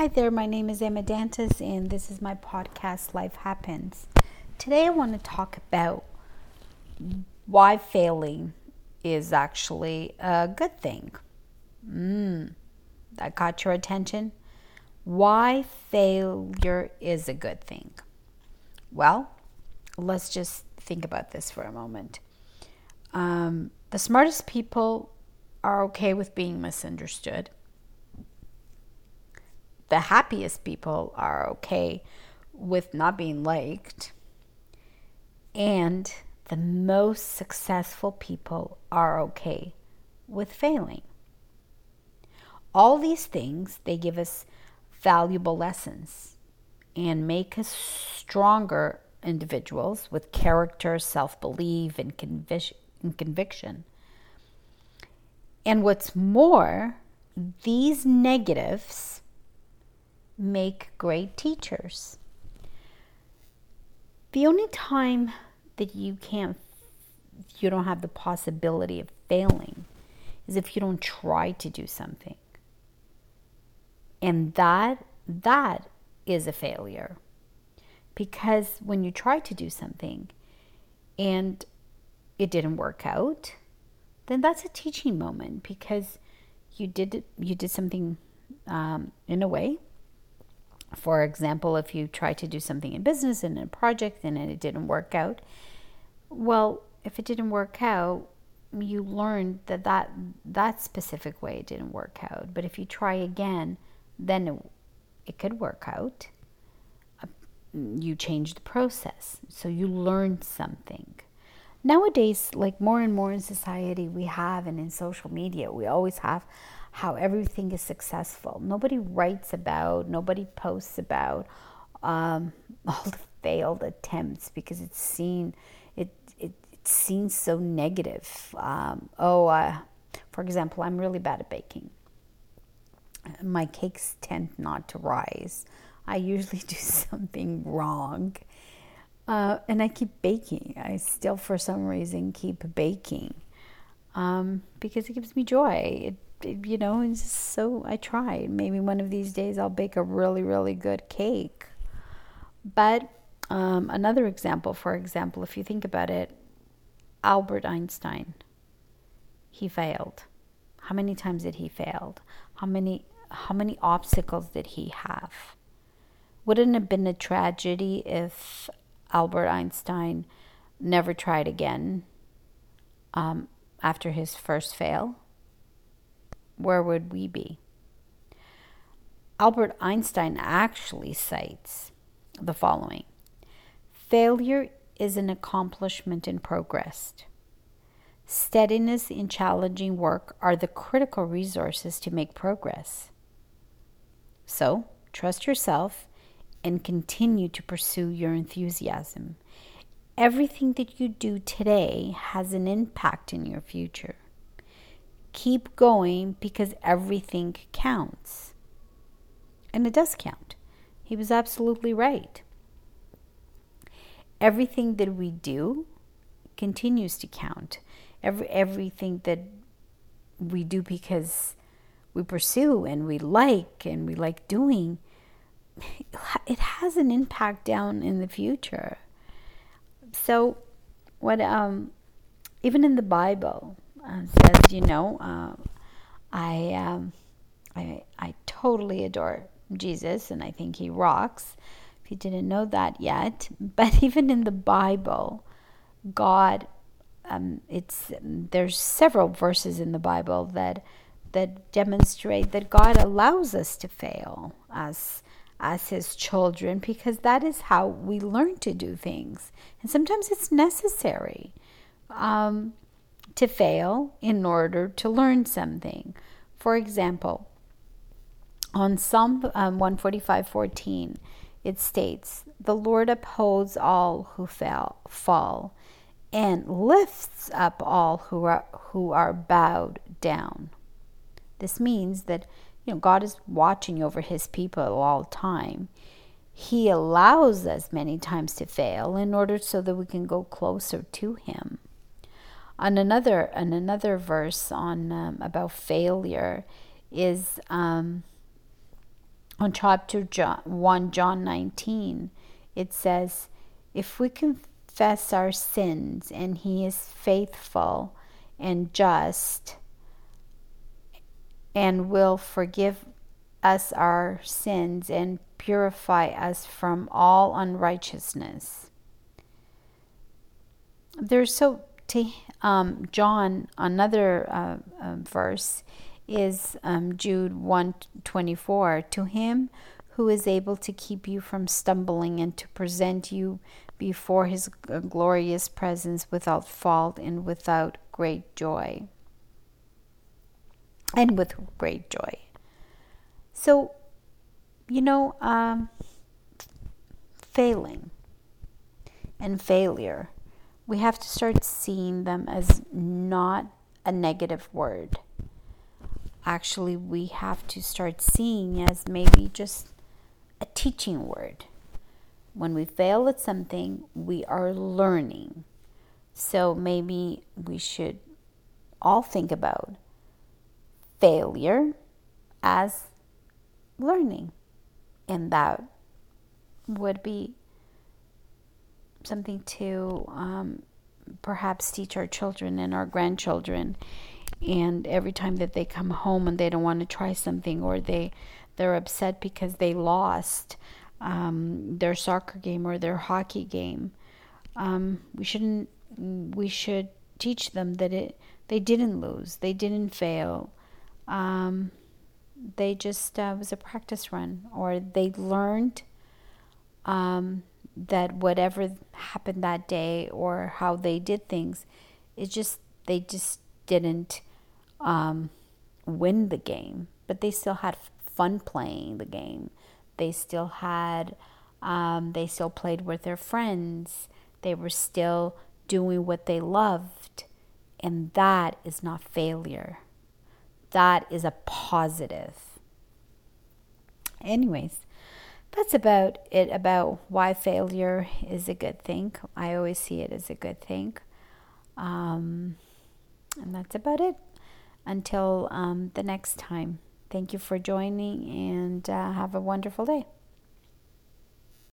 Hi there, my name is Emma Dantas, and this is my podcast, Life Happens. Today, I want to talk about why failing is actually a good thing. Mm, that got your attention? Why failure is a good thing? Well, let's just think about this for a moment. Um, the smartest people are okay with being misunderstood the happiest people are okay with not being liked. And the most successful people are okay with failing. All these things, they give us valuable lessons and make us stronger individuals with character, self belief, and, and conviction. And what's more, these negatives make great teachers. The only time that you can't, you don't have the possibility of failing is if you don't try to do something. And that, that is a failure. Because when you try to do something and it didn't work out, then that's a teaching moment because you did you did something um, in a way for example, if you try to do something in business and in a project and it didn't work out, well, if it didn't work out, you learned that that, that specific way didn't work out. But if you try again, then it, it could work out. Uh, you change the process. So you learned something. Nowadays, like more and more in society, we have, and in social media, we always have how everything is successful. Nobody writes about, nobody posts about um, all the failed attempts because it's seen it, it seen so negative. Um, oh, uh, for example, I'm really bad at baking. My cakes tend not to rise. I usually do something wrong. Uh, and I keep baking. I still, for some reason, keep baking um, because it gives me joy. It you know, it's so I try. Maybe one of these days I'll bake a really, really good cake. But um, another example, for example, if you think about it, Albert Einstein, he failed. How many times did he fail? How many how many obstacles did he have? Wouldn't it have been a tragedy if Albert Einstein never tried again um, after his first fail? Where would we be? Albert Einstein actually cites the following Failure is an accomplishment in progress. Steadiness in challenging work are the critical resources to make progress. So, trust yourself and continue to pursue your enthusiasm. Everything that you do today has an impact in your future. Keep going because everything counts. And it does count. He was absolutely right. Everything that we do continues to count. Every everything that we do because we pursue and we like and we like doing it has an impact down in the future. So what um even in the Bible, uh, says, you know, uh, I, um, I, I totally adore Jesus and I think he rocks. If you didn't know that yet, but even in the Bible, God, um, it's there's several verses in the Bible that that demonstrate that God allows us to fail as as his children because that is how we learn to do things and sometimes it's necessary um, to fail in order to learn something. For example, on Psalm um, 145:14, it states, "The Lord upholds all who fail, fall, and lifts up all who are who are bowed down." This means that you know God is watching over His people all time. He allows us many times to fail in order so that we can go closer to Him on another on another verse on um, about failure is um, on chapter John, 1, John 19, it says, If we confess our sins, and he is faithful and just, and will forgive us our sins and purify us from all unrighteousness. There's so to um, John another uh, uh, verse is um, Jude 124 to him who is able to keep you from stumbling and to present you before his glorious presence without fault and without great joy. And with great joy. So you know um, failing and failure we have to start seeing them as not a negative word actually we have to start seeing as maybe just a teaching word. When we fail at something, we are learning. So maybe we should all think about failure as learning. And that would be something to um, perhaps teach our children and our grandchildren. And every time that they come home and they don't want to try something or they they're upset because they lost um, their soccer game or their hockey game um, we shouldn't we should teach them that it they didn't lose they didn't fail. Um, they just uh, was a practice run or they learned um, that whatever happened that day or how they did things it just they just didn't um, win the game, but they still had fun playing the game. They still had, um, they still played with their friends. They were still doing what they loved. And that is not failure. That is a positive. Anyways, that's about it about why failure is a good thing. I always see it as a good thing. Um, and that's about it until um, the next time. Thank you for joining and uh, have a wonderful day.